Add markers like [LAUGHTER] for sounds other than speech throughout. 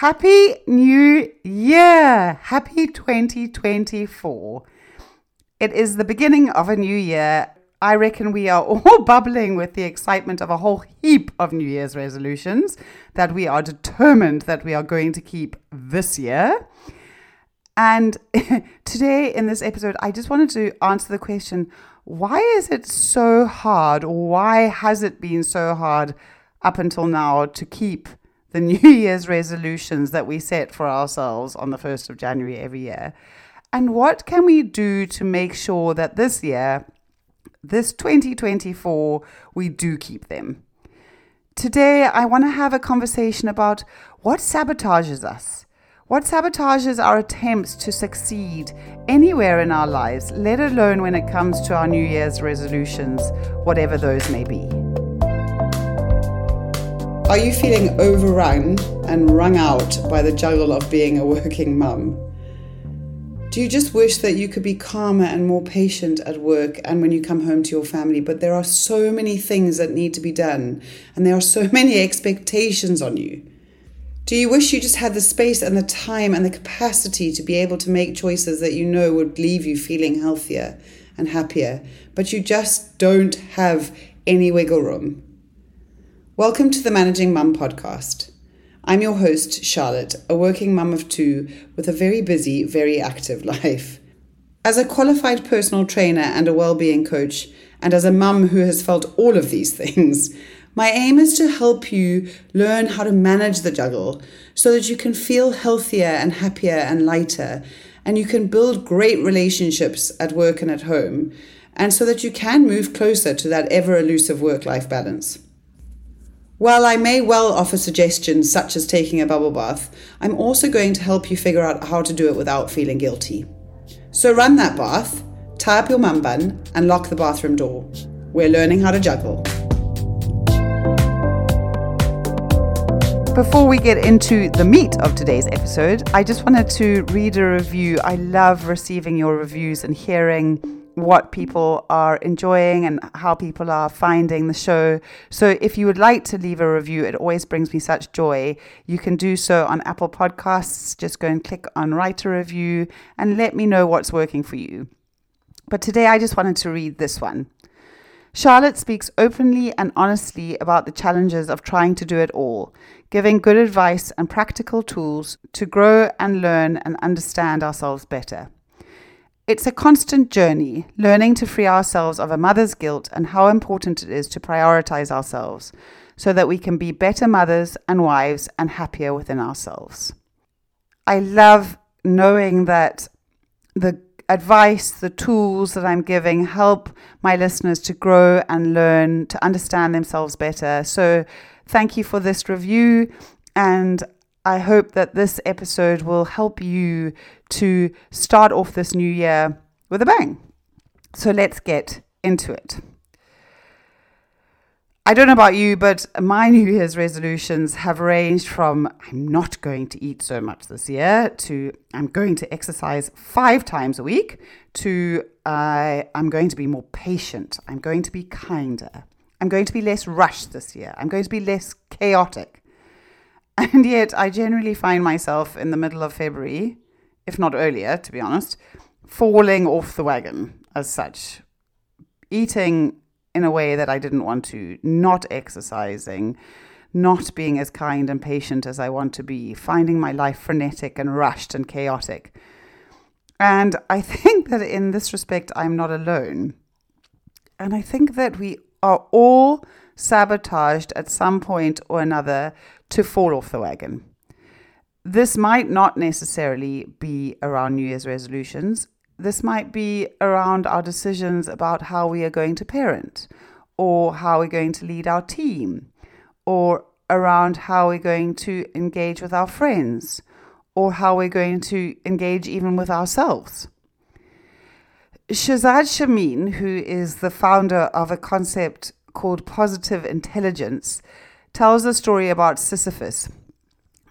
Happy New Year! Happy 2024. It is the beginning of a new year. I reckon we are all [LAUGHS] bubbling with the excitement of a whole heap of New Year's resolutions that we are determined that we are going to keep this year. And [LAUGHS] today in this episode, I just wanted to answer the question why is it so hard, or why has it been so hard up until now to keep the [LAUGHS] New Year's resolutions that we set for ourselves on the 1st of January every year. And what can we do to make sure that this year, this 2024, we do keep them? Today, I want to have a conversation about what sabotages us. What sabotages our attempts to succeed anywhere in our lives, let alone when it comes to our New Year's resolutions, whatever those may be. Are you feeling overrun and wrung out by the juggle of being a working mum? Do you just wish that you could be calmer and more patient at work and when you come home to your family? But there are so many things that need to be done, and there are so [LAUGHS] many expectations on you. Do you wish you just had the space and the time and the capacity to be able to make choices that you know would leave you feeling healthier and happier, but you just don't have any wiggle room? Welcome to the Managing Mum podcast. I'm your host, Charlotte, a working mum of two with a very busy, very active [LAUGHS] life. As a qualified personal trainer and a well-being coach, and as a mum who has felt all of these things, my aim is to help you learn how to manage the juggle so that you can feel healthier and happier and lighter, and you can build great relationships at work and at home, and so that you can move closer to that ever elusive work life balance. While I may well offer suggestions such as taking a bubble bath, I'm also going to help you figure out how to do it without feeling guilty. So run that bath, tie up your mum bun, and lock the bathroom door. We're learning how to juggle. Before we get into the meat of today's episode, I just wanted to read a review. I love receiving your reviews and hearing what people are enjoying and how people are finding the show. So if you would like to leave a review, it always brings me such joy. You can do so on Apple Podcasts. Just go and click on write a review and let me know what's working for you. But today I just wanted to read this one. Charlotte speaks openly and honestly about the challenges of trying to do it all, giving good advice and practical tools to grow and learn and understand ourselves better. It's a constant journey, learning to free ourselves of a mother's guilt and how important it is to prioritize ourselves so that we can be better mothers and wives and happier within ourselves. I love knowing that the advice, the tools that I'm giving help my listeners to grow and learn, to understand themselves better. So, thank you for this review. And I hope that this episode will help you to start off this new year with a bang. So let's get into it. I don't know about you, but my [LAUGHS] New Year's resolutions have ranged from I'm not going to eat so much this year to I'm going to exercise five times a week to uh, I'm going to be more patient. I'm going to be kinder. I'm going to be less rushed this year. I'm going to be less chaotic. And yet, I generally find myself in the middle of February, if not earlier, to be honest, falling off the wagon as such. Eating in a way that I didn't want to, not exercising, not being as kind and patient as I want to be, finding my life frenetic and rushed and chaotic. And I think that in this respect, I'm not alone. And I think that we are all sabotaged at some point or another to fall off the wagon. This might not necessarily be around New Year's resolutions. This might be around our decisions about how we are going to parent, or how we're going to lead our team, or around how we're going to engage with our friends, or how we're going to engage even with ourselves. Shirzad Chamine, who is the founder of a concept called positive intelligence, tells a story about Sisyphus.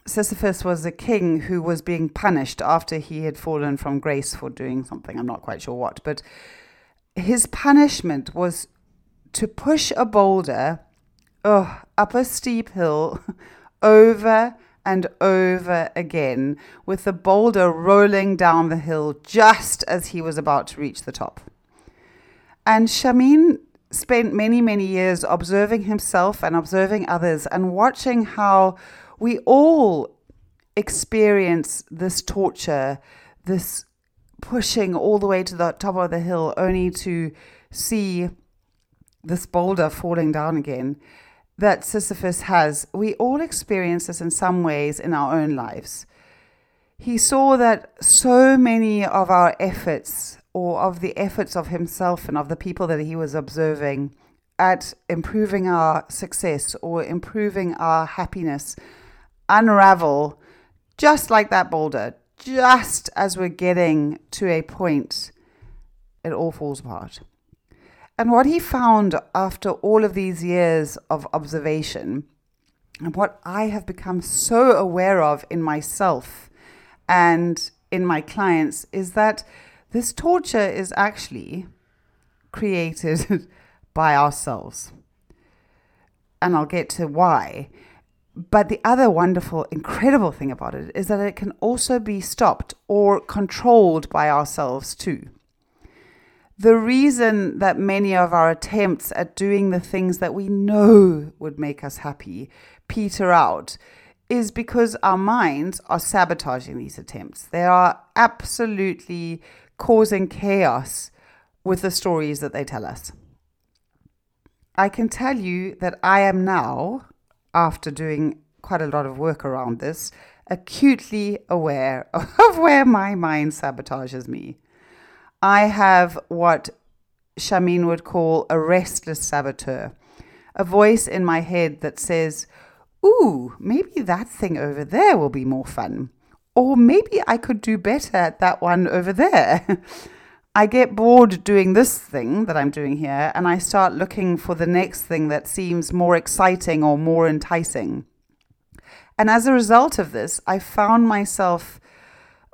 Sisyphus was a king who was being punished after he had fallen from grace for doing something, I'm not quite sure what, but his punishment was to push a boulder oh, up a steep hill [LAUGHS] over and over again, with the boulder rolling down the hill just as he was about to reach the top. And Chamine spent many, many years observing himself and observing others and watching how we all experience this torture, this pushing all the way to the top of the hill, only to see this boulder falling down again that Sisyphus has. We all experience this in some ways in our own lives. He saw that so many of our efforts or of the efforts of himself and of the people that he was observing at improving our success or improving our happiness unravel just like that boulder, just as we're getting to a point, it all falls apart. And what he found after all of these years of observation, and what I have become so aware of in myself and in my clients, is that this torture is actually created [LAUGHS] by ourselves. And I'll get to why. But the other wonderful, incredible thing about it is that it can also be stopped or controlled by ourselves too. The reason that many of our attempts at doing the things that we know would make us happy peter out is because our minds are sabotaging these attempts. They are absolutely causing chaos with the stories that they tell us. I can tell you that I am now, after doing quite a lot of work around this, acutely aware [LAUGHS] of where my mind sabotages me. I have what Chamine would call a restless saboteur, a voice in my head that says, Ooh, maybe that thing over there will be more fun or maybe I could do better at that one over there. [LAUGHS] I get bored doing this thing that I'm doing here, and I start looking for the next thing that seems more exciting or more enticing. And as a result of this, I found myself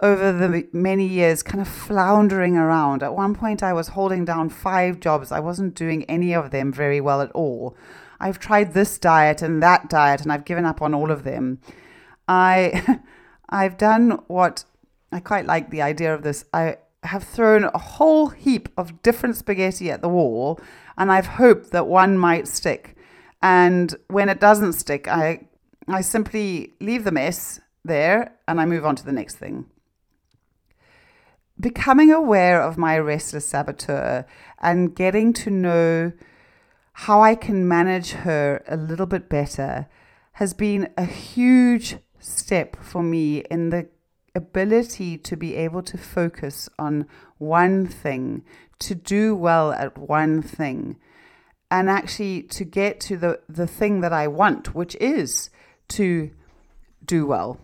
over the many years kind of floundering around. At one point, I was holding down five jobs. I wasn't doing any of them very well at all. I've tried this diet and that diet, and I've given up on all of them. I. [LAUGHS] I've done what I quite like the idea of this. I have thrown a whole heap of different spaghetti at the wall, and I've hoped that one might stick. And when it doesn't stick, I I simply leave the mess there and I move on to the next thing. Becoming aware of my restless saboteur and getting to know how I can manage her a little bit better has been a huge step for me in the ability to be able to focus on one thing, to do well at one thing, and actually to get to the, the thing that I want, which is to do well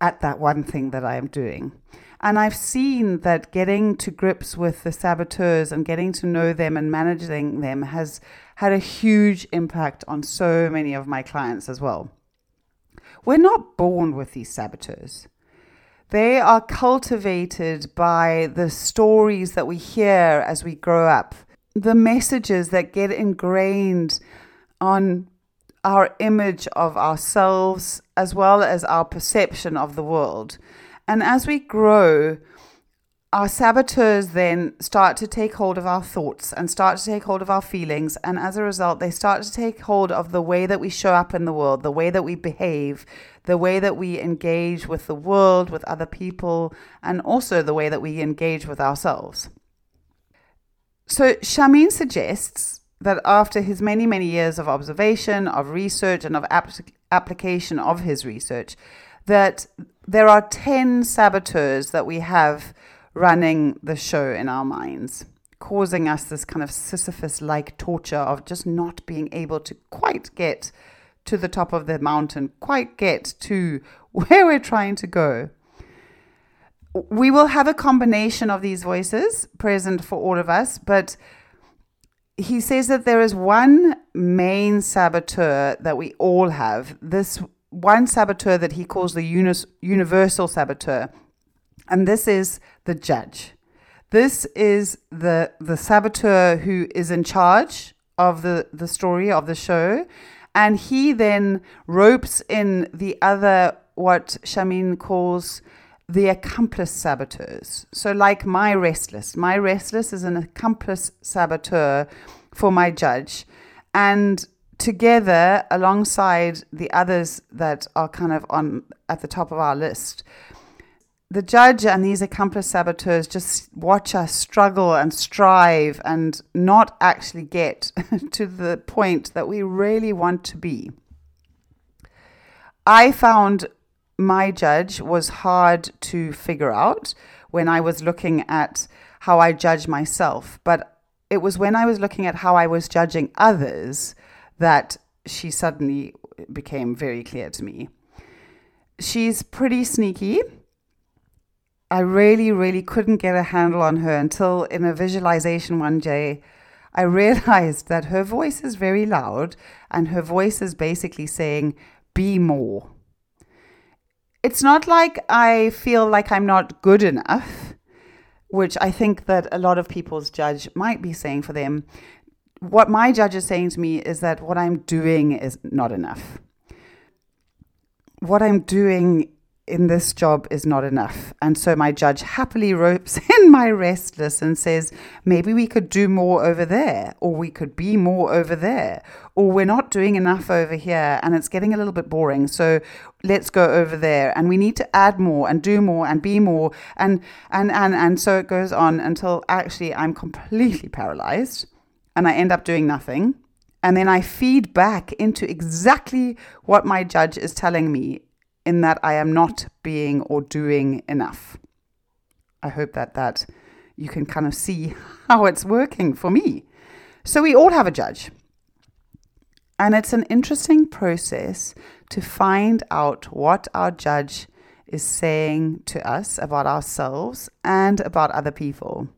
at that one thing that I am doing. And I've seen that getting to grips with the saboteurs and getting to know them and managing them has had a huge impact on so many of my clients as well. We're not born with these saboteurs. They are cultivated by the stories that we hear as we grow up, the messages that get ingrained on our image of ourselves as well as our perception of the world. And as we grow, our saboteurs then start to take hold of our thoughts and start to take hold of our feelings. And as a result, they start to take hold of the way that we show up in the world, the way that we behave, the way that we engage with the world, with other people, and also the way that we engage with ourselves. So, Chamine suggests that after his many, many years of observation, of research, and of ap- application of his research, that there are 10 saboteurs that we have running the show in our minds, causing us this kind of Sisyphus like torture of just not being able to quite get to the top of the mountain, quite get to [LAUGHS] where we're trying to go. We will have a combination of these voices present for all of us, but he says that there is one main saboteur that we all have. This one saboteur that he calls the universal saboteur. And this is the judge. This is the the saboteur who is in charge of the, the story of the show And he then ropes in the other, what Chamine calls the accomplice saboteurs. So, like my restless, my restless is an accomplice saboteur for my judge. And together, alongside the others that are kind of on at the top of our list, the judge and these accomplice saboteurs just watch us struggle and strive and not actually get [LAUGHS] to the point that we really want to be. I found my judge was hard to figure out when I was looking at how I judge myself, but it was when I was looking at how I was judging others that she suddenly became very clear to me. She's pretty sneaky I really, really couldn't get a handle on her until in a visualization one day, I [LAUGHS] realized that her voice is very loud and her voice is basically saying, be more. It's not like I feel like I'm not good enough, which I think that a lot of people's judge might be saying for them. What my judge is saying to me is that what I'm doing is not enough. What I'm doing in this job is not enough. And so my judge happily ropes [LAUGHS] in my restless and says, maybe we could do more over there, or we could be more over there, or we're not doing enough over here and it's getting a little bit boring. So let's go over there and we need to add more and do more and be more. And, and, and, and so it goes on until actually I'm completely paralyzed and I end up doing nothing. And then I feed back into exactly what my judge is telling me in that I am not being or doing enough. I hope that that you can kind of see [LAUGHS] how it's working for me. So we all have a judge. And it's an interesting process to find out what our judge is saying to us about ourselves and about other people.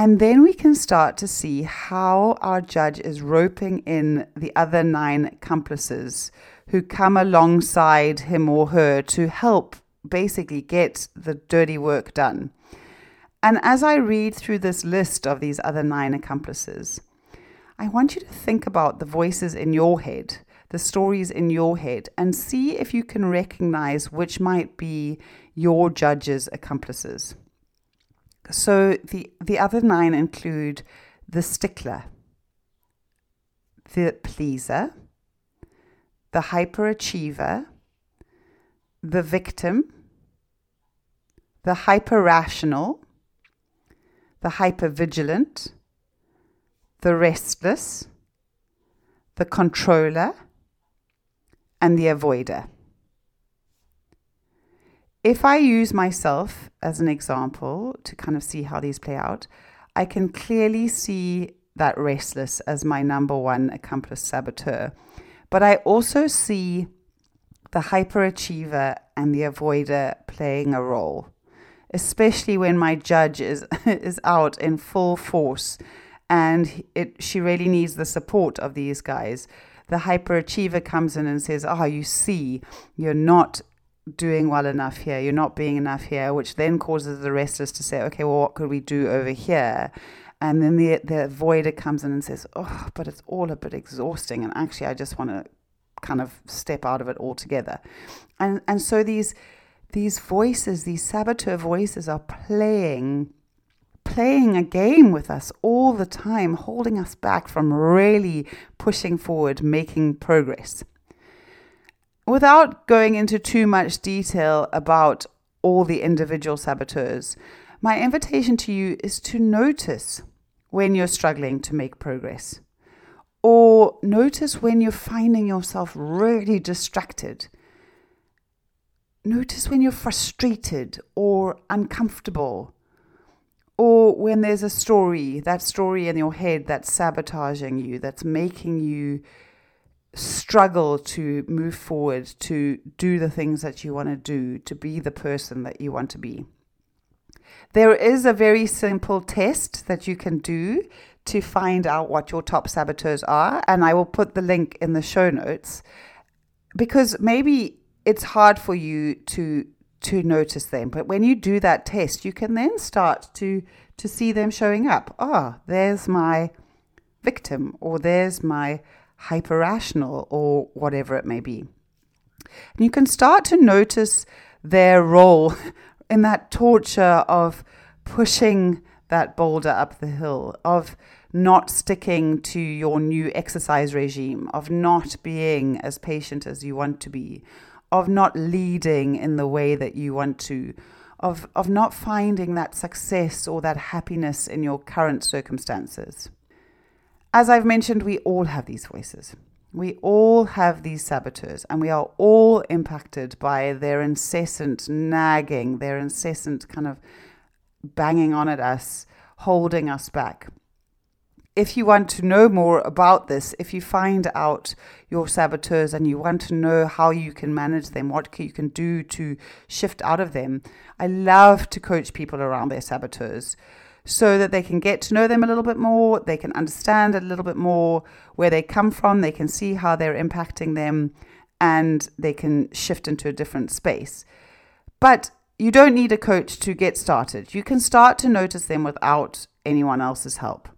And then we can start to see how our judge is roping in the other nine accomplices who come alongside him or her to help basically get the dirty work done. And as I read through this list of these other nine accomplices, I want you to think about the voices in your head, the stories in your head, and see if you can recognize which might be your judge's accomplices. So the, the other nine include the stickler, the pleaser, the hyperachiever, the victim, the hyperrational, the hypervigilant, the restless, the controller, and the avoider. If I use myself as an example to kind of see how these play out, I can clearly see that restless as my number one accomplice saboteur but I also see the hyperachiever and the avoider playing a role, especially when my judge is, [LAUGHS] is out in full force and it, she really needs the support of these guys. The hyperachiever comes in and says, Oh, you see, you're not doing well enough here, you're not being enough here, which then causes the restless to say, Okay, well, what could we do over here? And then the the avoider comes in and says, "Oh, but it's all a bit exhausting, and actually, I just want to kind of step out of it altogether." And and so these these voices, these saboteur voices, are playing playing a game with us all the time, holding us back from really pushing forward, making progress. Without going into too much detail about all the individual saboteurs, my invitation to you is to notice when you're struggling to make progress, or notice when you're finding yourself really distracted. Notice when you're frustrated or uncomfortable, or when there's a story, that story in your head that's sabotaging you, that's making you struggle to move forward, to do the things that you want to do, to be the person that you want to be. There is a very simple test that you can do to find out what your top saboteurs are, and I will put the link in the show notes because maybe it's hard for you to to notice them, but when you do that test, you can then start to to see them showing up. Ah, oh, there's my victim, or there's my hyper rational or whatever it may be. And you can start to notice their role [LAUGHS] in that torture of pushing that boulder up the hill, of not sticking to your new exercise regime, of not being as patient as you want to be, of not leading in the way that you want to, of, of not finding that success or that happiness in your current circumstances. As I've mentioned, we all have these voices. We all have these saboteurs, and we are all impacted by their incessant nagging, their incessant kind of banging on at us, holding us back if you want to know more about this, if you find out your saboteurs and you want to know how you can manage them, what you can do to shift out of them, I love to coach people around their saboteurs so that they can get to know them a little bit more, they can understand a little bit more where they come from, they can see how they're impacting them, and they can shift into a different space. But you don't need a coach to get started. You can start to notice them without anyone else's help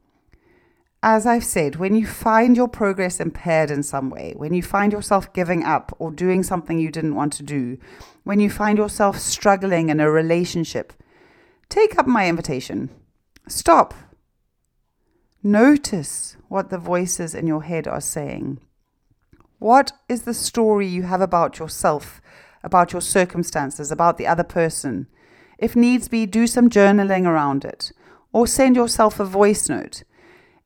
as I've said, when you find your progress impaired in some way, when you find yourself giving up or doing something you didn't want to do, when you find yourself struggling in a relationship, take up my invitation. Stop. Notice what the voices in your head are saying. What is the story you have about yourself, about your circumstances, about the other person? If needs be, do some journaling around it, or send yourself a voice note.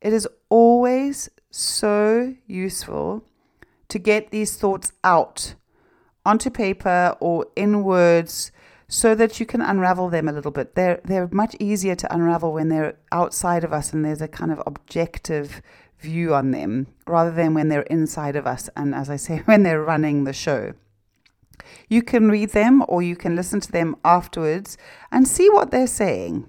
It is always so useful to get these thoughts out onto paper or in words so that you can unravel them a little bit. They're, they're much easier to unravel when they're outside of us and there's a kind of objective view on them rather than when they're inside of us and, as I say, [LAUGHS] when they're running the show. You can read them or you can listen to them afterwards and see what they're saying.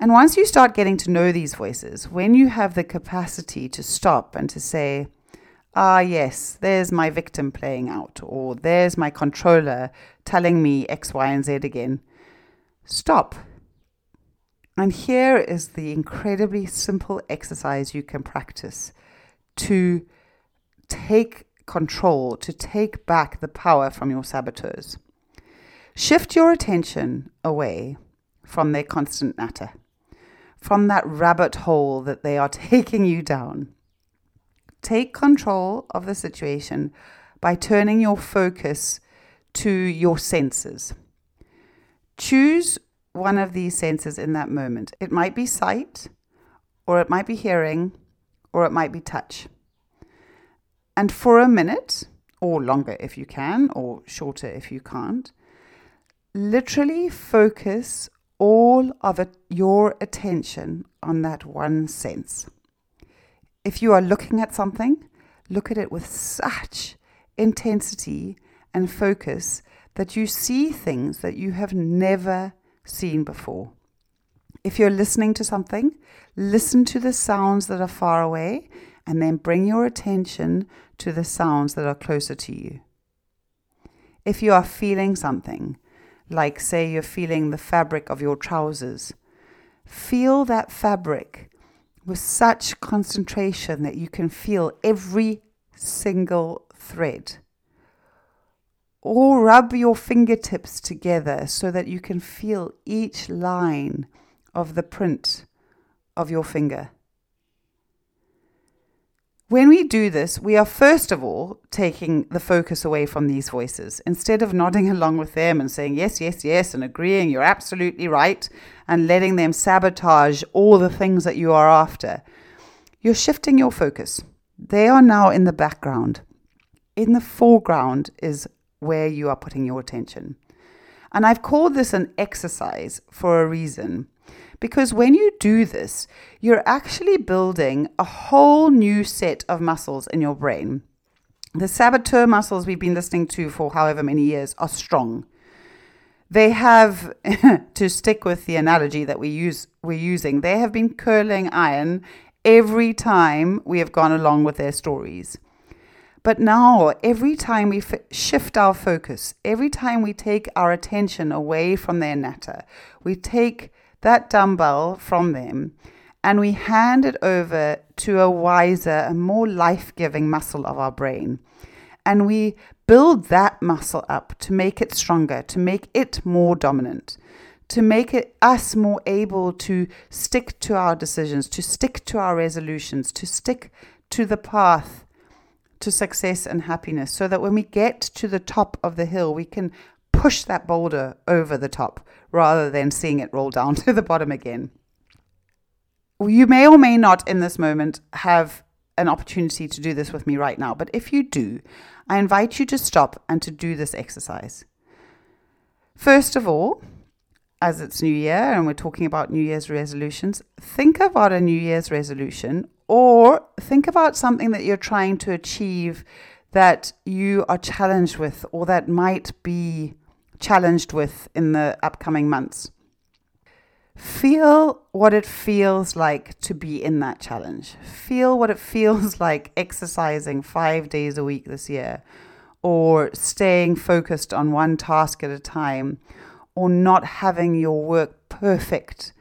And once you start getting to know these voices, when you have the capacity to stop and to say, ah, yes, there's my victim playing out, or there's my controller telling me X, Y, and Z again, stop. And here is the incredibly simple exercise you can practice to take control, to take back the power from your saboteurs. Shift your attention away from their constant natter from that rabbit hole that they are [LAUGHS] taking you down. Take control of the situation by turning your focus to your senses. Choose one of these senses in that moment. It might be sight, or it might be hearing, or it might be touch. And for a minute, or longer if you can, or shorter if you can't, literally focus all of it, your attention on that one sense. If you are looking at something, look at it with such intensity and focus that you see things that you have never seen before. If you're listening to something, listen to the sounds that are far away and then bring your attention to the sounds that are closer to you. If you are feeling something, like, say, you're feeling the fabric of your trousers. Feel that fabric with such concentration that you can feel every single thread. Or rub your fingertips together so that you can feel each line of the print of your finger. When we do this, we are first of all taking the focus away from these voices. Instead of nodding [LAUGHS] along with them and saying, yes, yes, yes, and agreeing you're absolutely right, and letting them sabotage all the things that you are after, you're shifting your focus. They are now in the background. In the foreground is where you are putting your attention. And I've called this an exercise for a reason. Because when you do this, you're actually building a whole new set of muscles in your brain. The saboteur muscles we've been listening to for however many years are strong. They have, [LAUGHS] to stick with the analogy that we use, we're using, they have been curling iron every time we have gone along with their stories. But now, every time we f- shift our focus, every time we take our attention away from their natter, we take that dumbbell from them and we hand it over to a wiser and more life giving muscle of our brain. And we build that muscle up to make it stronger, to make it more dominant, to make it us more able to stick to our decisions, to stick to our resolutions, to stick to the path to success and happiness, so that when we get to the top of the hill, we can push that boulder over the top rather than seeing it roll down [LAUGHS] to the bottom again. You may or may not in this moment have an opportunity to do this with me right now, but if you do, I invite you to stop and to do this exercise. First of all, as it's New Year and we're talking about New Year's resolutions, think about a New Year's resolution or think about something that you're trying to achieve that you are challenged with or that might be challenged with in the upcoming months. Feel what it feels like to be in that challenge. Feel what it [LAUGHS] feels like exercising five days a week this year, or staying focused on one task at a time, or not having your work perfect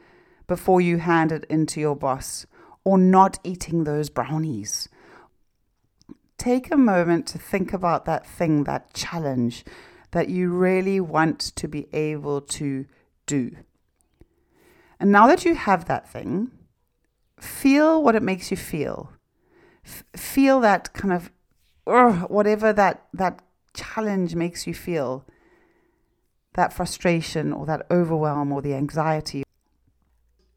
before you hand it into your boss, or not eating those brownies. Take a moment to think about that thing, that challenge that you really want to be able to do. And now that you have that thing, feel what it makes you feel. F- feel that kind of whatever that that challenge makes you feel. That frustration or that overwhelm or the anxiety.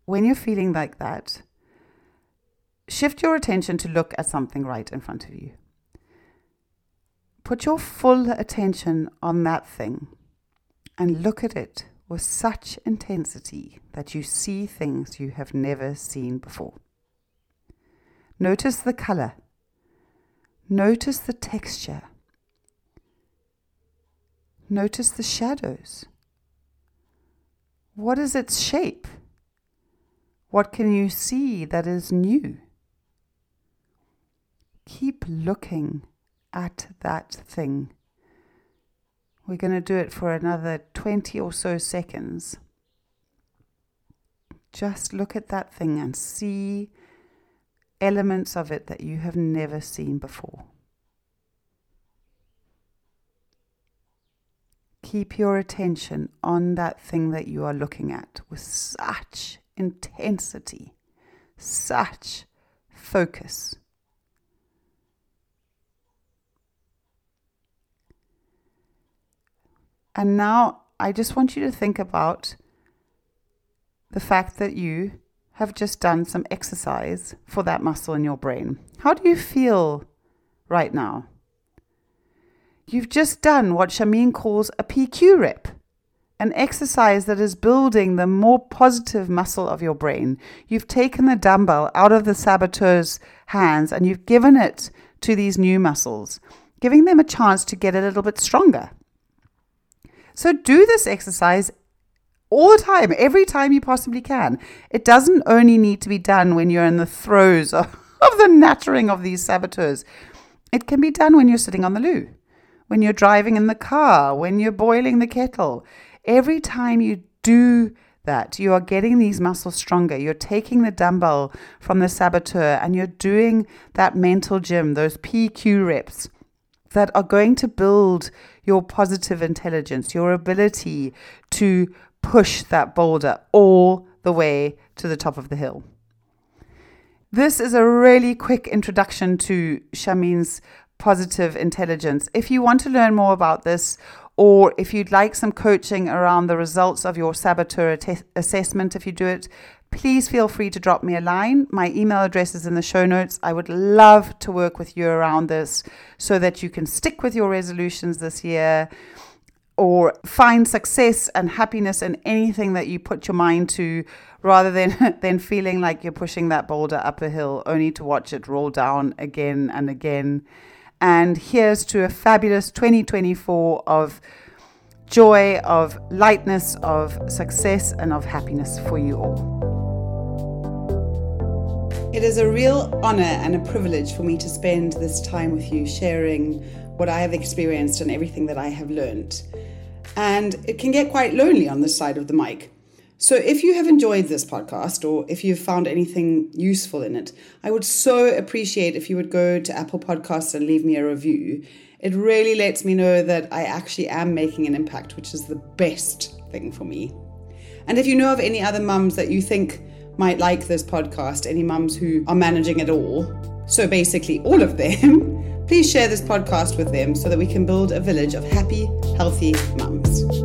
When you're feeling like that, shift your attention to look at something right in front of you. Put your full attention on that thing and look at it with such intensity that you see things you have never seen before. Notice the color. Notice the texture. Notice the shadows. What is its shape? What can you see that is new? Keep looking at that thing. We're going to do it for another 20 or so seconds. Just look at that thing and see elements of it that you have never seen before. Keep your attention on that thing that you are looking at with such intensity, such focus. And now I just want you to think about the fact that you have just done some exercise for that muscle in your brain. How do you feel right now? You've just done what Chamine calls a PQ rep, an exercise that is building the more positive muscle of your brain. You've taken the dumbbell out of the saboteur's hands and you've given it to these new muscles, giving them a chance to get a little bit stronger. So do this exercise all the time, every time you possibly can. It doesn't only need to be done when you're in the throes of, [LAUGHS] of the nattering of these saboteurs. It can be done when you're sitting on the loo, when you're driving in the car, when you're boiling the kettle. Every time you do that, you are getting these muscles stronger. You're taking the dumbbell from the saboteur and you're doing that mental gym, those PQ reps that are going to build your positive intelligence, your ability to push that boulder all the way to the top of the hill. This is a really quick introduction to Chamine's positive intelligence. If you want to learn more about this, or if you'd like some coaching around the results of your saboteur assessment, if you do it please feel free to drop me a line. My email address is in the show notes. I would love to work with you around this so that you can stick with your resolutions this year or find success and happiness in anything that you put your mind to rather than [LAUGHS] than feeling like you're pushing that boulder up a hill only to watch it roll down again and again. And here's to a fabulous 2024 of joy, of lightness, of success, and of happiness for you all. It is a real honour and a privilege for me to spend this time with you sharing what I have experienced and everything that I have learned. And it can get quite lonely on this side of the mic. So, if you have enjoyed this podcast or if you've found anything useful in it, I would so appreciate if you would go to Apple Podcasts and leave me a review. It really lets me know that I actually am making an impact, which is the best thing for me. And if you know of any other mums that you think might like this podcast, any mums who are managing it all, so basically all of them, [LAUGHS] please share this podcast with them so that we can build a village of happy, healthy mums.